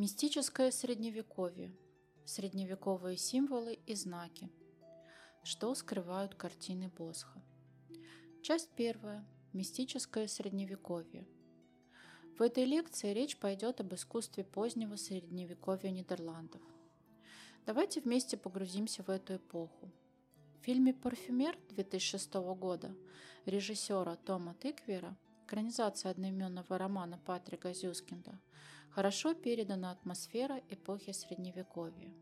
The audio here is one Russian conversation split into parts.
Мистическое средневековье. Средневековые символы и знаки. Что скрывают картины Босха. Часть первая. Мистическое средневековье. В этой лекции речь пойдет об искусстве позднего средневековья Нидерландов. Давайте вместе погрузимся в эту эпоху. В фильме «Парфюмер» 2006 года режиссера Тома Тыквера экранизация одноименного романа Патрика Зюскинда, хорошо передана атмосфера эпохи Средневековья.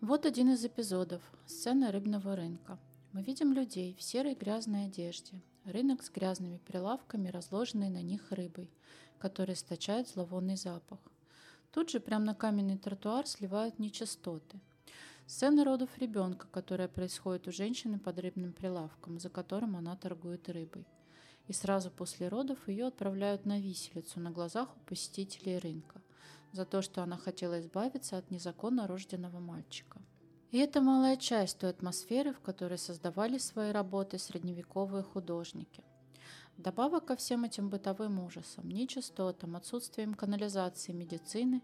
Вот один из эпизодов – сцена рыбного рынка. Мы видим людей в серой грязной одежде, рынок с грязными прилавками, разложенной на них рыбой, которая источает зловонный запах. Тут же прямо на каменный тротуар сливают нечистоты. Сцена родов ребенка, которая происходит у женщины под рыбным прилавком, за которым она торгует рыбой – и сразу после родов ее отправляют на виселицу на глазах у посетителей рынка за то, что она хотела избавиться от незаконно рожденного мальчика. И это малая часть той атмосферы, в которой создавали свои работы средневековые художники. Вдобавок ко всем этим бытовым ужасам, нечистотам, отсутствием канализации медицины,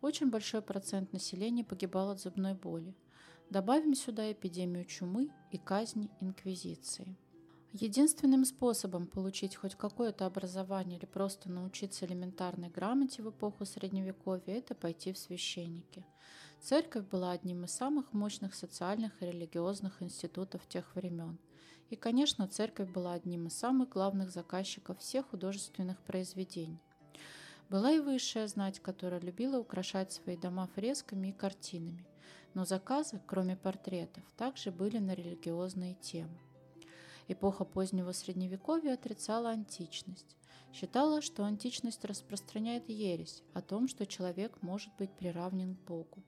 очень большой процент населения погибал от зубной боли. Добавим сюда эпидемию чумы и казни инквизиции – Единственным способом получить хоть какое-то образование или просто научиться элементарной грамоте в эпоху Средневековья – это пойти в священники. Церковь была одним из самых мощных социальных и религиозных институтов тех времен. И, конечно, церковь была одним из самых главных заказчиков всех художественных произведений. Была и высшая знать, которая любила украшать свои дома фресками и картинами, но заказы, кроме портретов, также были на религиозные темы. Эпоха позднего Средневековья отрицала античность. Считала, что античность распространяет ересь о том, что человек может быть приравнен к Богу.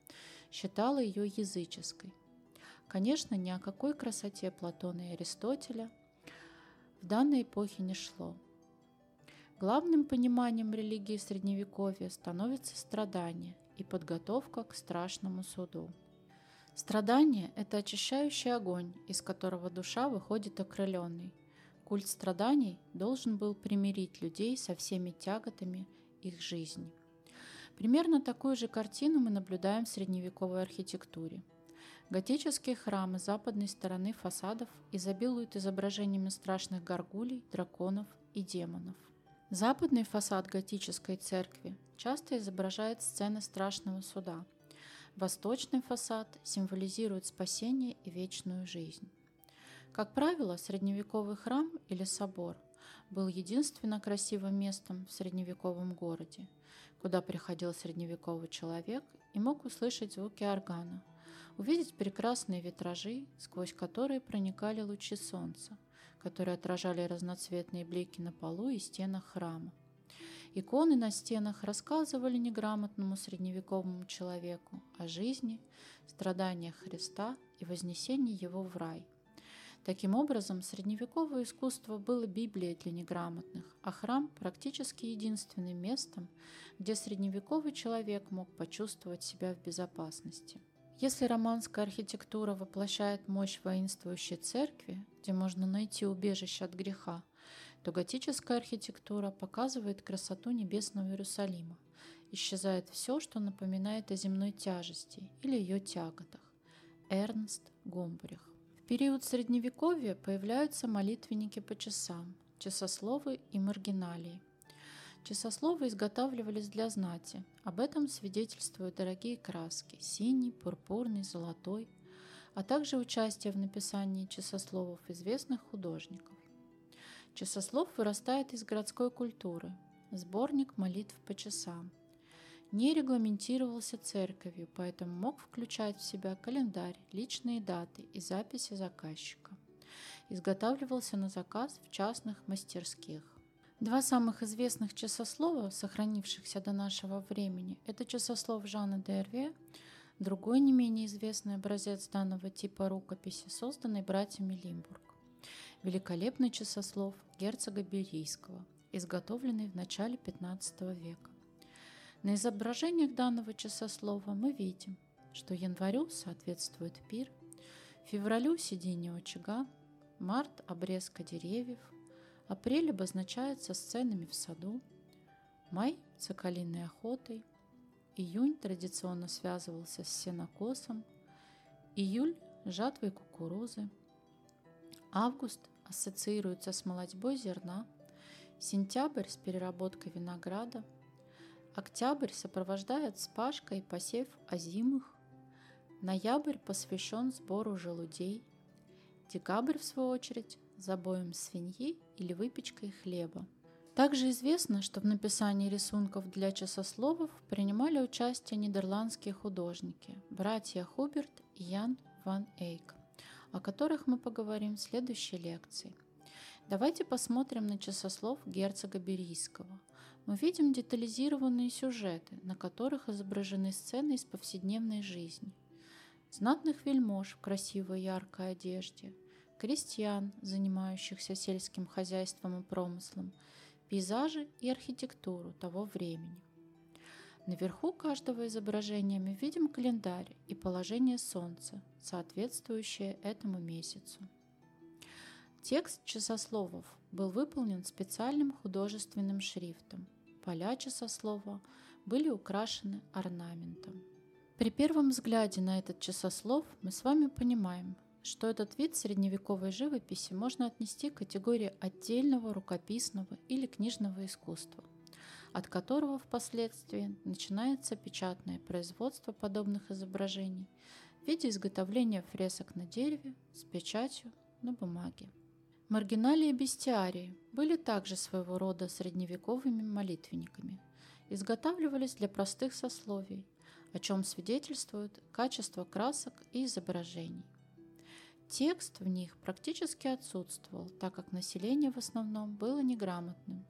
Считала ее языческой. Конечно, ни о какой красоте Платона и Аристотеля в данной эпохе не шло. Главным пониманием религии Средневековья становится страдание и подготовка к страшному суду. Страдание – это очищающий огонь, из которого душа выходит окрыленной. Культ страданий должен был примирить людей со всеми тяготами их жизни. Примерно такую же картину мы наблюдаем в средневековой архитектуре. Готические храмы западной стороны фасадов изобилуют изображениями страшных горгулей, драконов и демонов. Западный фасад готической церкви часто изображает сцены страшного суда – Восточный фасад символизирует спасение и вечную жизнь. Как правило, средневековый храм или собор был единственно красивым местом в средневековом городе, куда приходил средневековый человек и мог услышать звуки органа, увидеть прекрасные витражи, сквозь которые проникали лучи солнца, которые отражали разноцветные блики на полу и стенах храма. Иконы на стенах рассказывали неграмотному средневековому человеку о жизни, страданиях Христа и вознесении его в рай. Таким образом, средневековое искусство было Библией для неграмотных, а храм практически единственным местом, где средневековый человек мог почувствовать себя в безопасности. Если романская архитектура воплощает мощь воинствующей церкви, где можно найти убежище от греха, то готическая архитектура показывает красоту небесного Иерусалима. Исчезает все, что напоминает о земной тяжести или ее тяготах. Эрнст Гомбрих. В период Средневековья появляются молитвенники по часам, часословы и маргиналии – Часословы изготавливались для знати. Об этом свидетельствуют дорогие краски – синий, пурпурный, золотой, а также участие в написании часословов известных художников. Часослов вырастает из городской культуры, сборник молитв по часам. Не регламентировался церковью, поэтому мог включать в себя календарь, личные даты и записи заказчика. Изготавливался на заказ в частных мастерских. Два самых известных часослова, сохранившихся до нашего времени, это часослов Жана Дерве, другой не менее известный образец данного типа рукописи, созданный братьями Лимбург. Великолепный часослов герцога Берийского, изготовленный в начале XV века. На изображениях данного часослова мы видим, что январю соответствует пир, февралю сиденье очага, март – обрезка деревьев – Апрель обозначается сценами в саду, май – соколиной охотой, Июнь традиционно связывался с сенокосом, июль – жатвой кукурузы, август ассоциируется с молодьбой зерна, сентябрь с переработкой винограда, октябрь сопровождает спашка и посев озимых, ноябрь посвящен сбору желудей, декабрь, в свою очередь, забоем свиньи или выпечкой хлеба. Также известно, что в написании рисунков для часословов принимали участие нидерландские художники, братья Хуберт и Ян ван Эйк о которых мы поговорим в следующей лекции. Давайте посмотрим на часослов герцога Берийского. Мы видим детализированные сюжеты, на которых изображены сцены из повседневной жизни. Знатных вельмож в красивой яркой одежде, крестьян, занимающихся сельским хозяйством и промыслом, пейзажи и архитектуру того времени. Наверху каждого изображения мы видим календарь и положение Солнца, соответствующее этому месяцу. Текст часословов был выполнен специальным художественным шрифтом. Поля часослова были украшены орнаментом. При первом взгляде на этот часослов мы с вами понимаем, что этот вид средневековой живописи можно отнести к категории отдельного рукописного или книжного искусства – от которого впоследствии начинается печатное производство подобных изображений в виде изготовления фресок на дереве с печатью на бумаге. Маргиналии и бестиарии были также своего рода средневековыми молитвенниками, изготавливались для простых сословий, о чем свидетельствует качество красок и изображений. Текст в них практически отсутствовал, так как население в основном было неграмотным –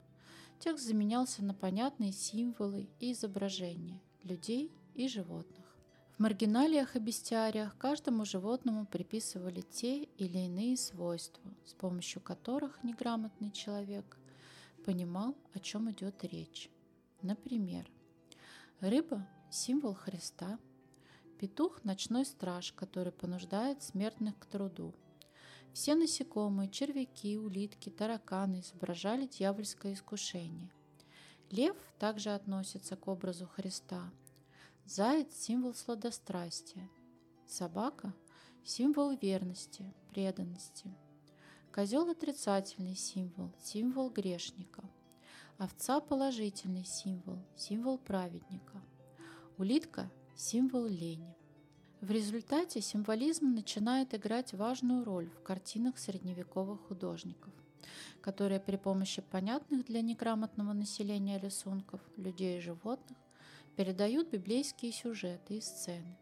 Текст заменялся на понятные символы и изображения людей и животных. В маргиналиях и бестиариях каждому животному приписывали те или иные свойства, с помощью которых неграмотный человек понимал, о чем идет речь. Например, рыба – символ Христа, петух – ночной страж, который понуждает смертных к труду – все насекомые, червяки, улитки, тараканы изображали дьявольское искушение. Лев также относится к образу Христа. Заяц – символ сладострастия. Собака – символ верности, преданности. Козел – отрицательный символ, символ грешника. Овца – положительный символ, символ праведника. Улитка – символ лени. В результате символизм начинает играть важную роль в картинах средневековых художников, которые при помощи понятных для неграмотного населения рисунков людей и животных передают библейские сюжеты и сцены,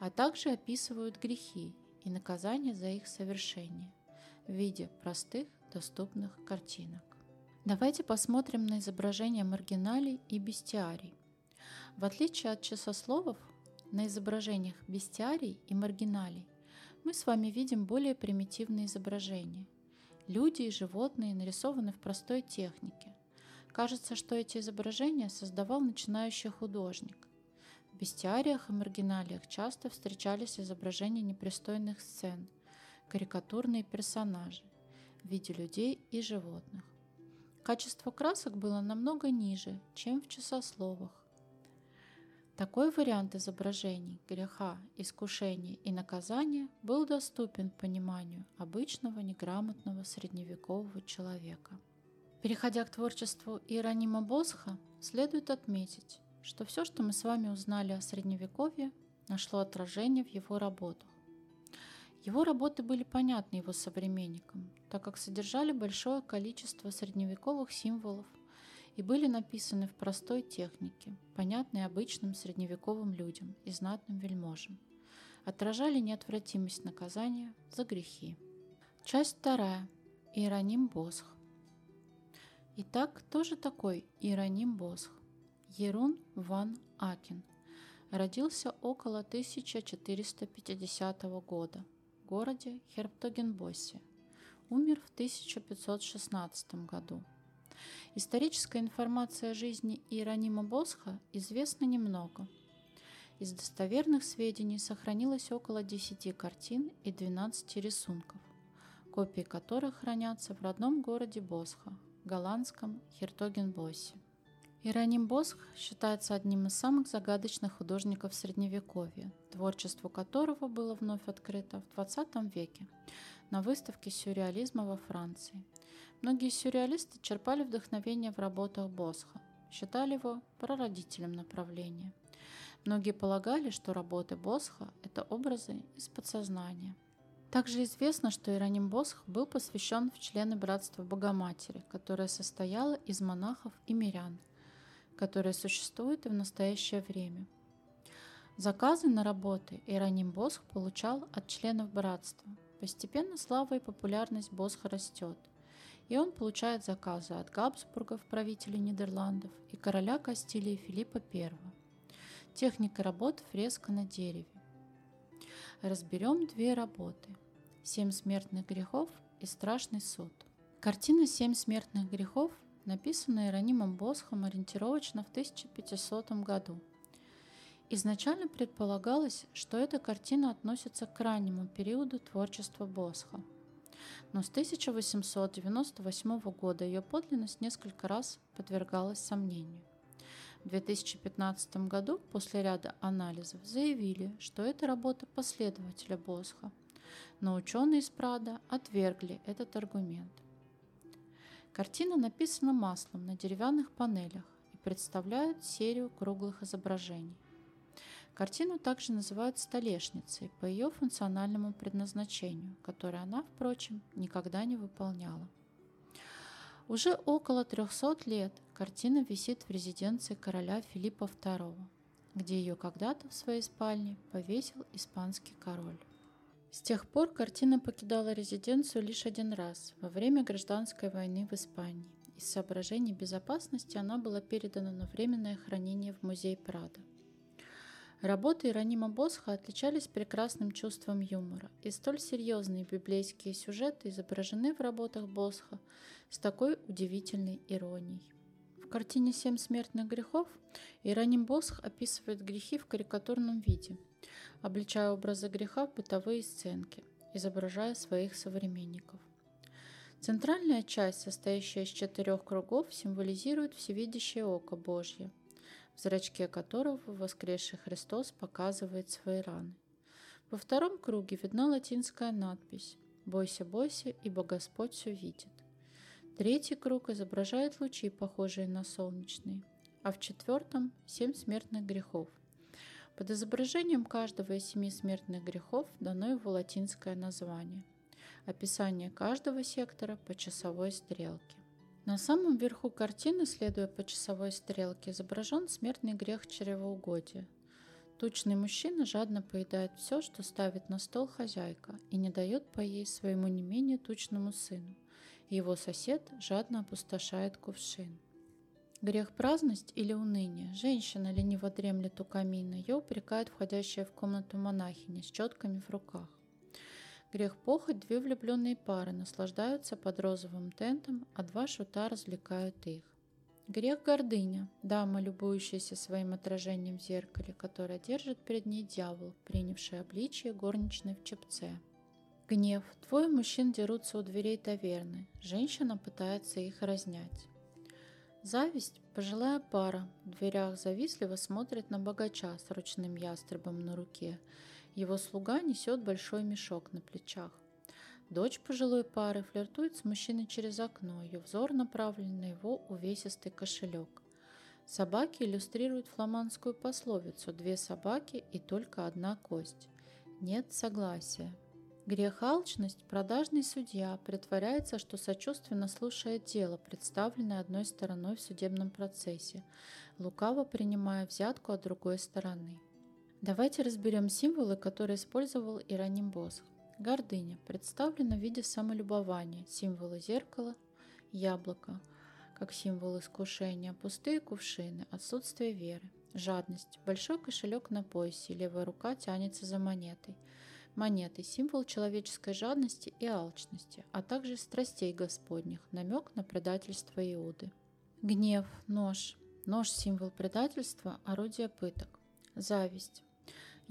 а также описывают грехи и наказания за их совершение в виде простых доступных картинок. Давайте посмотрим на изображения маргиналей и бестиарий. В отличие от часословов, на изображениях бестиарий и маргиналей мы с вами видим более примитивные изображения. Люди и животные нарисованы в простой технике. Кажется, что эти изображения создавал начинающий художник. В бестиариях и маргиналиях часто встречались изображения непристойных сцен, карикатурные персонажи в виде людей и животных. Качество красок было намного ниже, чем в часословах. Такой вариант изображений греха, искушения и наказания был доступен пониманию обычного неграмотного средневекового человека. Переходя к творчеству Иеронима Босха, следует отметить, что все, что мы с вами узнали о Средневековье, нашло отражение в его работах. Его работы были понятны его современникам, так как содержали большое количество средневековых символов – и были написаны в простой технике, понятной обычным средневековым людям и знатным вельможам, отражали неотвратимость наказания за грехи. Часть вторая. Иероним Босх. Итак, кто же такой Иероним Босх? Ерун ван Акин. Родился около 1450 года в городе Херптогенбоссе. Умер в 1516 году Историческая информация о жизни Иеронима Босха известна немного. Из достоверных сведений сохранилось около 10 картин и 12 рисунков, копии которых хранятся в родном городе Босха, голландском Хертогенбоссе. Иероним Босх считается одним из самых загадочных художников Средневековья, творчество которого было вновь открыто в XX веке на выставке сюрреализма во Франции. Многие сюрреалисты черпали вдохновение в работах Босха, считали его прародителем направления. Многие полагали, что работы Босха – это образы из подсознания. Также известно, что Иероним Босх был посвящен в члены Братства Богоматери, которое состояло из монахов и мирян – которые существуют и в настоящее время. Заказы на работы Иероним Босх получал от членов братства. Постепенно слава и популярность Босха растет, и он получает заказы от Габсбургов, правителей Нидерландов, и короля Кастилии Филиппа I. Техника работы фреска на дереве. Разберем две работы «Семь смертных грехов» и «Страшный суд». Картина «Семь смертных грехов» написанная Иеронимом Босхом ориентировочно в 1500 году. Изначально предполагалось, что эта картина относится к раннему периоду творчества Босха. Но с 1898 года ее подлинность несколько раз подвергалась сомнению. В 2015 году после ряда анализов заявили, что это работа последователя Босха, но ученые из Прада отвергли этот аргумент. Картина написана маслом на деревянных панелях и представляет серию круглых изображений. Картину также называют столешницей по ее функциональному предназначению, которое она, впрочем, никогда не выполняла. Уже около 300 лет картина висит в резиденции короля Филиппа II, где ее когда-то в своей спальне повесил испанский король. С тех пор картина покидала резиденцию лишь один раз, во время гражданской войны в Испании. Из соображений безопасности она была передана на временное хранение в музей Прада. Работы Иеронима Босха отличались прекрасным чувством юмора, и столь серьезные библейские сюжеты изображены в работах Босха с такой удивительной иронией. В картине «Семь смертных грехов» Иероним Босх описывает грехи в карикатурном виде – обличая образы греха в бытовые сценки, изображая своих современников. Центральная часть, состоящая из четырех кругов, символизирует всевидящее око Божье, в зрачке которого воскресший Христос показывает свои раны. Во втором круге видна латинская надпись «Бойся, бойся, ибо Господь все видит». Третий круг изображает лучи, похожие на солнечные, а в четвертом – семь смертных грехов – под изображением каждого из семи смертных грехов дано его латинское название. Описание каждого сектора по часовой стрелке. На самом верху картины, следуя по часовой стрелке, изображен смертный грех чревоугодия. Тучный мужчина жадно поедает все, что ставит на стол хозяйка, и не дает поесть своему не менее тучному сыну. Его сосед жадно опустошает кувшин. Грех праздность или уныние. Женщина лениво дремлет у камина. Ее упрекает входящая в комнату монахиня с четками в руках. Грех похоть. Две влюбленные пары наслаждаются под розовым тентом, а два шута развлекают их. Грех гордыня. Дама, любующаяся своим отражением в зеркале, которое держит перед ней дьявол, принявший обличие горничной в чепце. Гнев. Двое мужчин дерутся у дверей таверны. Женщина пытается их разнять. Зависть – пожилая пара. В дверях завистливо смотрит на богача с ручным ястребом на руке. Его слуга несет большой мешок на плечах. Дочь пожилой пары флиртует с мужчиной через окно. Ее взор направлен на его увесистый кошелек. Собаки иллюстрируют фламандскую пословицу «две собаки и только одна кость». Нет согласия. Грех алчность, продажный судья притворяется, что сочувственно слушает дело, представленное одной стороной в судебном процессе, лукаво принимая взятку от другой стороны. Давайте разберем символы, которые использовал Ироним Босх. Гордыня представлена в виде самолюбования, символы зеркала, яблоко, как символ искушения, пустые кувшины, отсутствие веры. Жадность, большой кошелек на поясе, левая рука тянется за монетой – Монеты – символ человеческой жадности и алчности, а также страстей Господних, намек на предательство Иуды. Гнев, нож. Нож – символ предательства, орудие пыток. Зависть.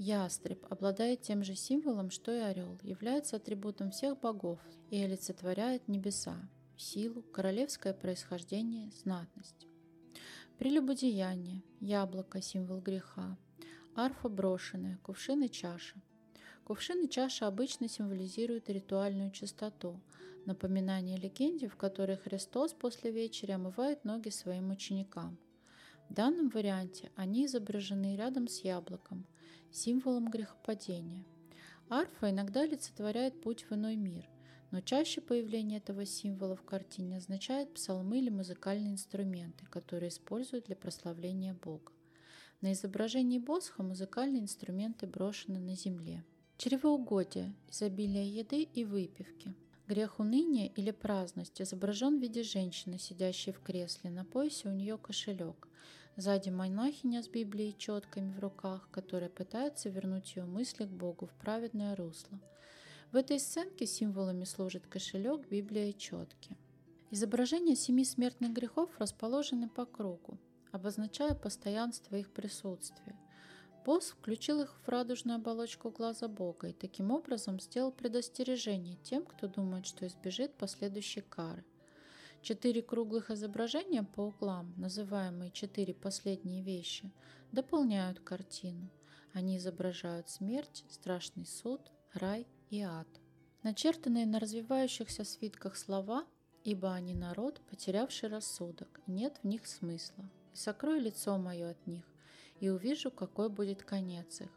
Ястреб обладает тем же символом, что и орел, является атрибутом всех богов и олицетворяет небеса, силу, королевское происхождение, знатность. Прелюбодеяние, яблоко – символ греха, арфа брошенная, кувшин и чаша. Кувшин и чаша обычно символизируют ритуальную чистоту, напоминание легенде, в которой Христос после вечери омывает ноги своим ученикам. В данном варианте они изображены рядом с яблоком, символом грехопадения. Арфа иногда олицетворяет путь в иной мир, но чаще появление этого символа в картине означает псалмы или музыкальные инструменты, которые используют для прославления Бога. На изображении Босха музыкальные инструменты брошены на земле. Чревоугодие, изобилие еды и выпивки. Грех уныния или праздность изображен в виде женщины, сидящей в кресле. На поясе у нее кошелек. Сзади монахиня с Библией и четками в руках, которая пытается вернуть ее мысли к Богу в праведное русло. В этой сценке символами служит кошелек, Библия и четки. Изображения семи смертных грехов расположены по кругу, обозначая постоянство их присутствия. Босс включил их в радужную оболочку глаза Бога и таким образом сделал предостережение тем, кто думает, что избежит последующей кары. Четыре круглых изображения по углам, называемые четыре последние вещи, дополняют картину. Они изображают смерть, страшный суд, рай и ад. Начертанные на развивающихся свитках слова «Ибо они народ, потерявший рассудок, нет в них смысла, и сокрой лицо мое от них, и увижу, какой будет конец их».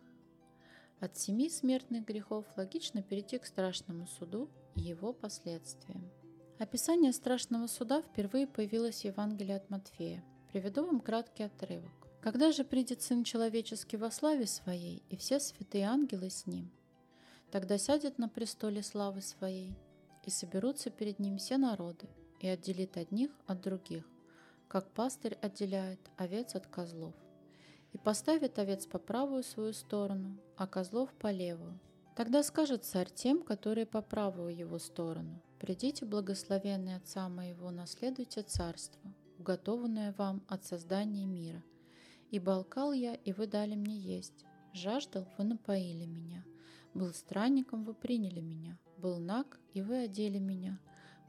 От семи смертных грехов логично перейти к страшному суду и его последствиям. Описание страшного суда впервые появилось в Евангелии от Матфея. Приведу вам краткий отрывок. «Когда же придет Сын Человеческий во славе Своей, и все святые ангелы с Ним, тогда сядет на престоле славы Своей, и соберутся перед Ним все народы, и отделит одних от других, как пастырь отделяет овец от козлов, и поставит овец по правую свою сторону, а козлов по левую. Тогда скажет царь тем, которые по правую его сторону, «Придите, благословенные Отца моего, наследуйте царство, уготованное вам от создания мира. И балкал я, и вы дали мне есть, жаждал, вы напоили меня, был странником, вы приняли меня, был наг, и вы одели меня,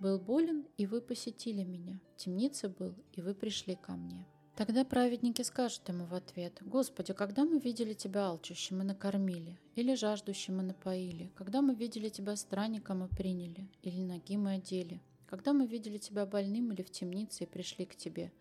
был болен, и вы посетили меня, в был, и вы пришли ко мне». Тогда праведники скажут ему в ответ, «Господи, когда мы видели Тебя алчущим и накормили, или жаждущим и напоили, когда мы видели Тебя странником и приняли, или ногим и одели, когда мы видели Тебя больным или в темнице и пришли к Тебе?»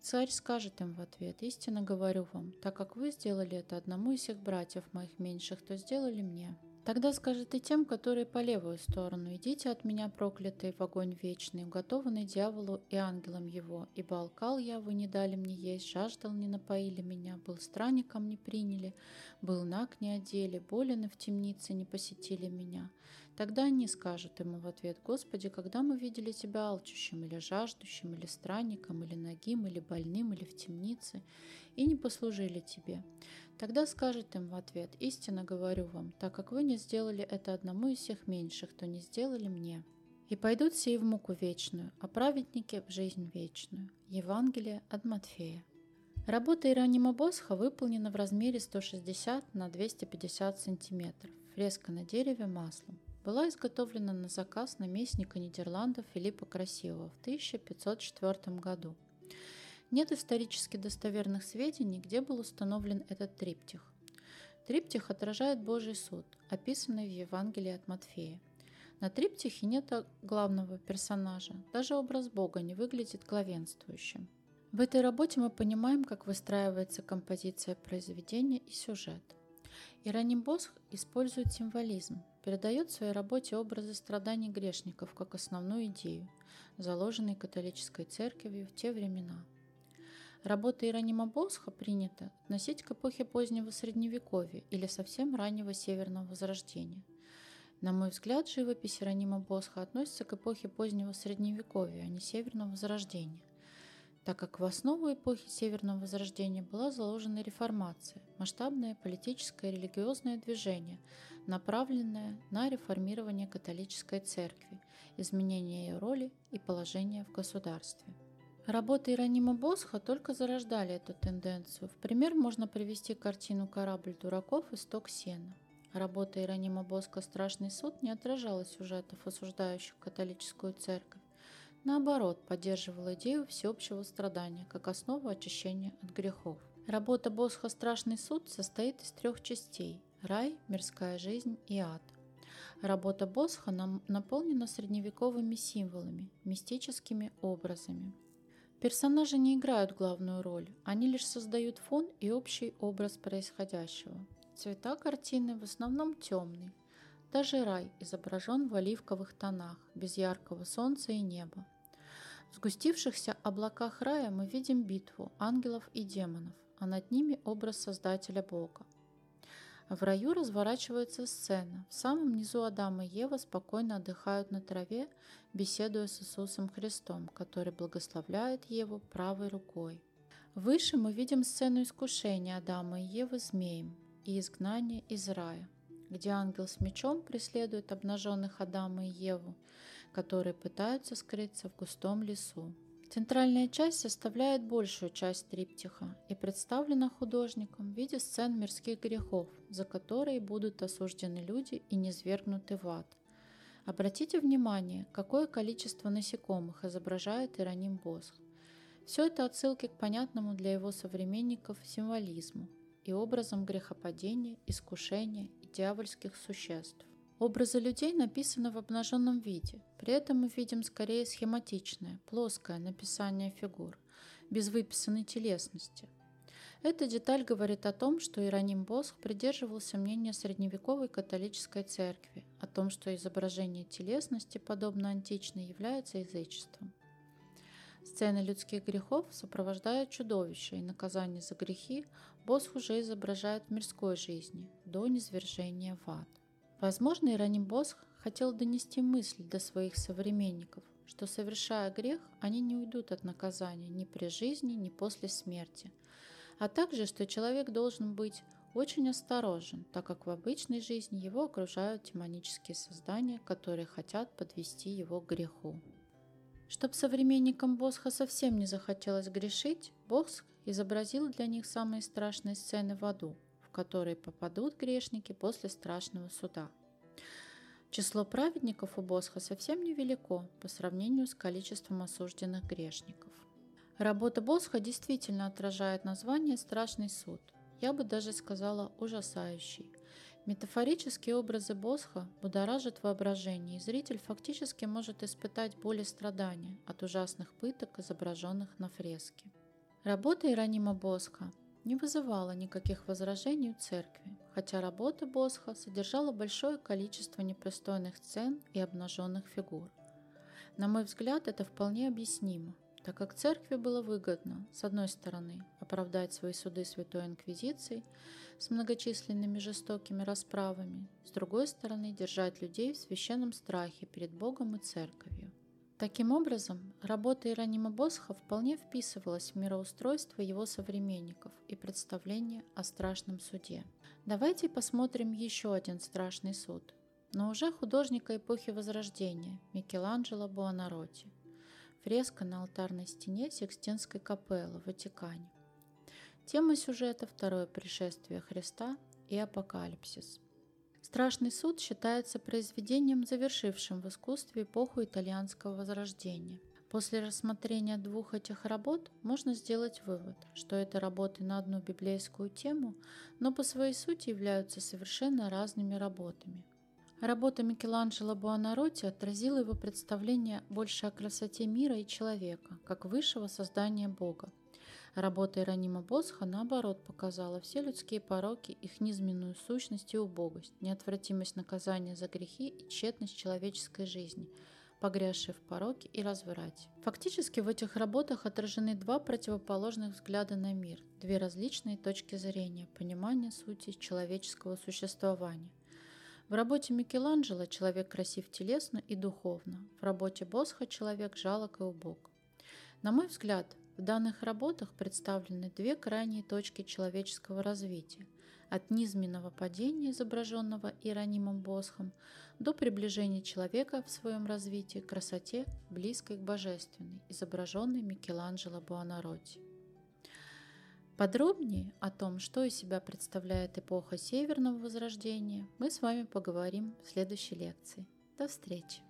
Царь скажет им в ответ, «Истинно говорю вам, так как вы сделали это одному из всех братьев моих меньших, то сделали мне». Тогда скажет и тем, которые по левую сторону, «Идите от меня, проклятые, в огонь вечный, уготованный дьяволу и ангелам его, ибо алкал я, вы не дали мне есть, жаждал, не напоили меня, был странником, не приняли, был наг, не одели, болен и в темнице, не посетили меня». Тогда они скажут ему в ответ, «Господи, когда мы видели Тебя алчущим или жаждущим, или странником, или нагим, или больным, или в темнице, и не послужили Тебе?» Тогда скажет им в ответ, «Истинно говорю вам, так как вы не сделали это одному из всех меньших, то не сделали мне». И пойдут сии в муку вечную, а праведники в жизнь вечную. Евангелие от Матфея. Работа Иеронима Босха выполнена в размере 160 на 250 сантиметров. Фреска на дереве маслом. Была изготовлена на заказ наместника Нидерландов Филиппа Красивого в 1504 году. Нет исторически достоверных сведений, где был установлен этот триптих. Триптих отражает Божий суд, описанный в Евангелии от Матфея. На триптихе нет главного персонажа, даже образ Бога не выглядит главенствующим. В этой работе мы понимаем, как выстраивается композиция произведения и сюжет. Ироним Босх использует символизм, передает в своей работе образы страданий грешников как основную идею, заложенной католической церковью в те времена – Работы Иеронима Босха принято относить к эпохе позднего Средневековья или совсем раннего Северного Возрождения. На мой взгляд, живопись Иеронима Босха относится к эпохе позднего Средневековья, а не Северного Возрождения, так как в основу эпохи Северного Возрождения была заложена реформация, масштабное политическое и религиозное движение, направленное на реформирование католической церкви, изменение ее роли и положения в государстве – Работы Иронима Босха только зарождали эту тенденцию. В пример можно привести картину «Корабль дураков» и «Сток сена». Работа Иронима Боска «Страшный суд» не отражала сюжетов, осуждающих католическую церковь, наоборот, поддерживал идею всеобщего страдания как основу очищения от грехов. Работа Босха «Страшный суд» состоит из трех частей – рай, мирская жизнь и ад. Работа Босха наполнена средневековыми символами, мистическими образами. Персонажи не играют главную роль, они лишь создают фон и общий образ происходящего. Цвета картины в основном темные. Даже рай изображен в оливковых тонах, без яркого солнца и неба. В сгустившихся облаках рая мы видим битву ангелов и демонов, а над ними образ Создателя Бога. В раю разворачивается сцена. В самом низу Адам и Ева спокойно отдыхают на траве, беседуя с Иисусом Христом, который благословляет Еву правой рукой. Выше мы видим сцену искушения Адама и Евы змеем и изгнания из рая, где ангел с мечом преследует обнаженных Адама и Еву, которые пытаются скрыться в густом лесу. Центральная часть составляет большую часть триптиха и представлена художником в виде сцен мирских грехов, за которые будут осуждены люди и низвергнуты в ад. Обратите внимание, какое количество насекомых изображает Ироним Босх. Все это отсылки к понятному для его современников символизму и образам грехопадения, искушения и дьявольских существ. Образы людей написаны в обнаженном виде, при этом мы видим скорее схематичное, плоское написание фигур, без выписанной телесности. Эта деталь говорит о том, что Иероним Босх придерживался мнения средневековой католической церкви о том, что изображение телесности, подобно античной, является язычеством. Сцены людских грехов сопровождают чудовища, и наказание за грехи Босх уже изображает в мирской жизни, до низвержения в ад. Возможно, Ироним Босх хотел донести мысль до своих современников, что совершая грех, они не уйдут от наказания ни при жизни, ни после смерти, а также, что человек должен быть очень осторожен, так как в обычной жизни его окружают демонические создания, которые хотят подвести его к греху. Чтоб современникам Босха совсем не захотелось грешить, Босх изобразил для них самые страшные сцены в аду – которые попадут грешники после страшного суда. Число праведников у Босха совсем невелико по сравнению с количеством осужденных грешников. Работа Босха действительно отражает название «Страшный суд», я бы даже сказала «ужасающий». Метафорические образы Босха будоражат воображение, и зритель фактически может испытать боль и страдания от ужасных пыток, изображенных на фреске. Работа Иронима Босха не вызывала никаких возражений у церкви, хотя работа Босха содержала большое количество непристойных сцен и обнаженных фигур. На мой взгляд, это вполне объяснимо, так как церкви было выгодно, с одной стороны, оправдать свои суды Святой Инквизицией с многочисленными жестокими расправами, с другой стороны, держать людей в священном страхе перед Богом и церковью. Таким образом, работа Иеронима Босха вполне вписывалась в мироустройство его современников и представление о страшном суде. Давайте посмотрим еще один страшный суд, но уже художника эпохи Возрождения Микеланджело Буонаротти. Фреска на алтарной стене Сикстинской капеллы в Ватикане. Тема сюжета «Второе пришествие Христа» и «Апокалипсис». Страшный суд считается произведением, завершившим в искусстве эпоху итальянского возрождения. После рассмотрения двух этих работ можно сделать вывод, что это работы на одну библейскую тему, но по своей сути являются совершенно разными работами. Работа Микеланджело Буонаротти отразила его представление больше о красоте мира и человека, как высшего создания Бога, Работа Иронима Босха, наоборот, показала все людские пороки, их низменную сущность и убогость, неотвратимость наказания за грехи и тщетность человеческой жизни, погрязшей в пороке и разврате. Фактически в этих работах отражены два противоположных взгляда на мир, две различные точки зрения, понимания сути человеческого существования. В работе Микеланджело человек красив телесно и духовно, в работе Босха человек жалок и убог. На мой взгляд, в данных работах представлены две крайние точки человеческого развития – от низменного падения, изображенного Иеронимом Босхом, до приближения человека в своем развитии к красоте, близкой к божественной, изображенной Микеланджело Буонаротти. Подробнее о том, что из себя представляет эпоха Северного Возрождения, мы с вами поговорим в следующей лекции. До встречи!